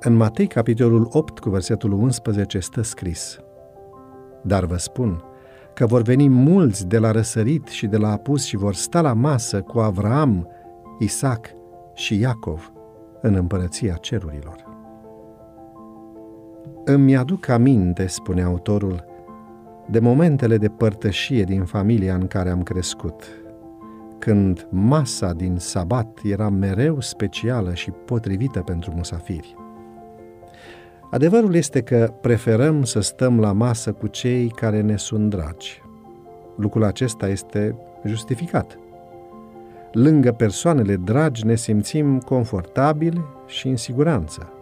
În Matei, capitolul 8, cu versetul 11, stă scris Dar vă spun că vor veni mulți de la răsărit și de la apus și vor sta la masă cu Avraam, Isaac și Iacov în împărăția cerurilor. Îmi aduc aminte, spune autorul, de momentele de părtășie din familia în care am crescut, când masa din sabat era mereu specială și potrivită pentru musafiri. Adevărul este că preferăm să stăm la masă cu cei care ne sunt dragi. Lucrul acesta este justificat. Lângă persoanele dragi ne simțim confortabili și în siguranță.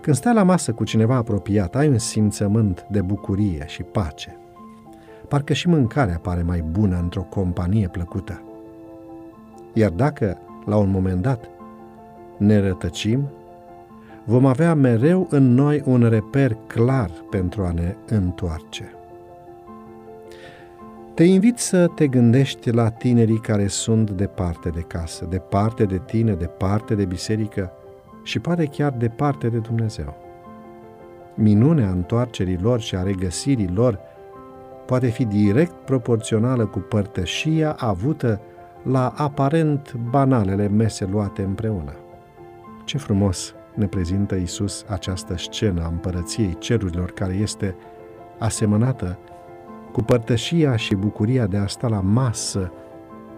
Când stai la masă cu cineva apropiat, ai un simțământ de bucurie și pace. Parcă și mâncarea pare mai bună într-o companie plăcută. Iar dacă, la un moment dat, ne rătăcim, vom avea mereu în noi un reper clar pentru a ne întoarce. Te invit să te gândești la tinerii care sunt departe de casă, departe de tine, departe de biserică și poate chiar departe de Dumnezeu. Minunea întoarcerii lor și a regăsirii lor poate fi direct proporțională cu părtășia avută la aparent banalele mese luate împreună. Ce frumos ne prezintă Isus această scenă a împărăției cerurilor care este asemănată cu părtășia și bucuria de a sta la masă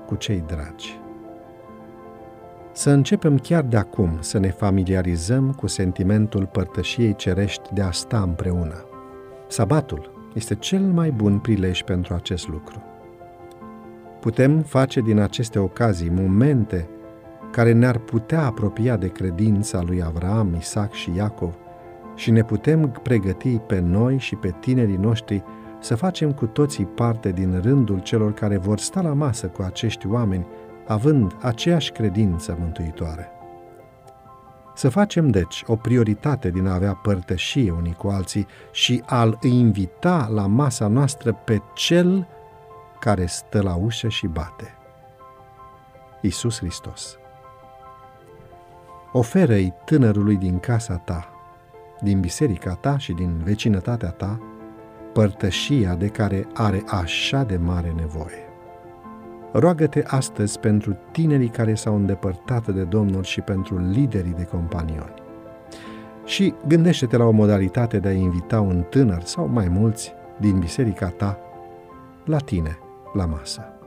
cu cei dragi. Să începem chiar de acum să ne familiarizăm cu sentimentul părtășiei cerești de a sta împreună. Sabatul este cel mai bun prilej pentru acest lucru. Putem face din aceste ocazii momente care ne-ar putea apropia de credința lui Avraam, Isaac și Iacov și ne putem pregăti pe noi și pe tinerii noștri să facem cu toții parte din rândul celor care vor sta la masă cu acești oameni, având aceeași credință mântuitoare. Să facem, deci, o prioritate din a avea părtășie unii cu alții și a-L invita la masa noastră pe Cel care stă la ușă și bate. Isus Hristos Oferă-i tânărului din casa ta, din biserica ta și din vecinătatea ta, părtășia de care are așa de mare nevoie. Roagă-te astăzi pentru tinerii care s-au îndepărtat de Domnul și pentru liderii de companioni. Și gândește-te la o modalitate de a invita un tânăr sau mai mulți din biserica ta la tine, la masă.